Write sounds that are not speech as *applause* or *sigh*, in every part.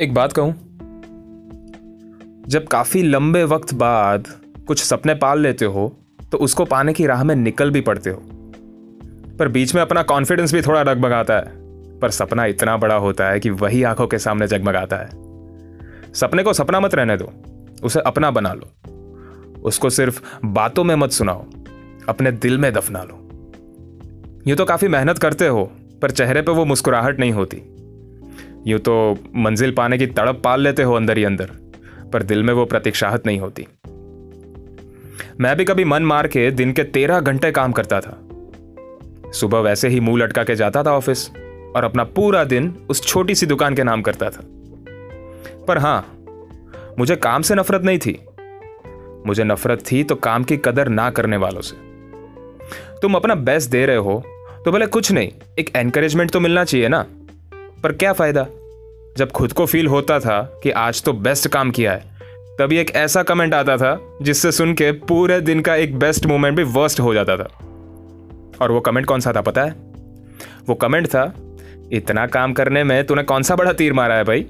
एक बात कहूँ? जब काफ़ी लंबे वक्त बाद कुछ सपने पाल लेते हो तो उसको पाने की राह में निकल भी पड़ते हो। पर बीच में अपना कॉन्फिडेंस भी थोड़ा डगमगाता है। पर सपना इतना बड़ा होता है कि वही आँखों के सामने जगमगाता है। सपने को सपना मत रहने दो, उसे अपना बना लो। उसको सिर्फ़ बातों में मत सुनाओ, अपने दिल में दफना लो। यूँ तो काफ़ी मेहनत करते हो, पर चेहरे पे वो मुस्कुराहट नहीं होती। यूँ तो मंजिल पाने की तड़प पाल लेते हो अंदर ही अंदर, पर दिल में वो प्रतीक्षाहत नहीं होती। मैं भी कभी मन मार के दिन के तेरह घंटे काम करता था। सुबह वैसे ही मुँह लटका के जाता था ऑफ़िस और अपना पूरा दिन उस छोटी सी दुकान के नाम करता था। पर हाँ, मुझे काम से नफरत नहीं थी। मुझे नफरत थी तो काम की कदर ना करने वालों से। तुम अपना बेस्ट दे रहे हो तो भले कुछ नहीं, एक एनकरेजमेंट तो मिलना चाहिए ना? पर क्या फ़ायदा? जब खुद को फील होता था कि आज तो बेस्ट काम किया है, तभी एक ऐसा कमेंट आता था जिससे सुन के पूरे दिन का एक बेस्ट मोमेंट भी वर्स्ट हो जाता था। और वो कमेंट कौन सा था पता है? वो कमेंट था, इतना काम करने में तूने कौन सा बड़ा तीर मारा है भाई?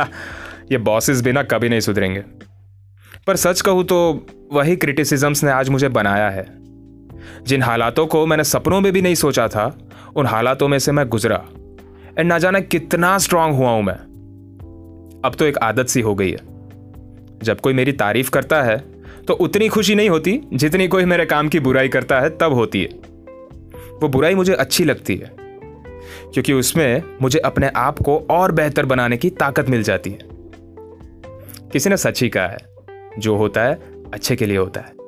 *laughs* ये बॉसेस बिना कभी नहीं सुधरेंगे। पर सच कहूँ तो वही क्रिटिसिजम्स ने आज मुझे बनाया है। जिन हालातों को मैंने सपनों में भी नहीं सोचा था, उन हालातों में से मैं गुजरा। एंड ना जाने कितना स्ट्रांग हुआ हूँ मैं। अब तो एक आदत सी हो गई है। जब कोई मेरी तारीफ़ करता है तो उतनी खुशी नहीं होती जितनी कोई मेरे काम की बुराई करता है, तब होती है। वो बुराई मुझे अच्छी लगती है, क्योंकि उसमें मुझे अपने आप को और बेहतर बनाने की ताकत मिल जाती है। किसी ने सच ही कहा है, जो होता है, अच्छे के लिए होता है।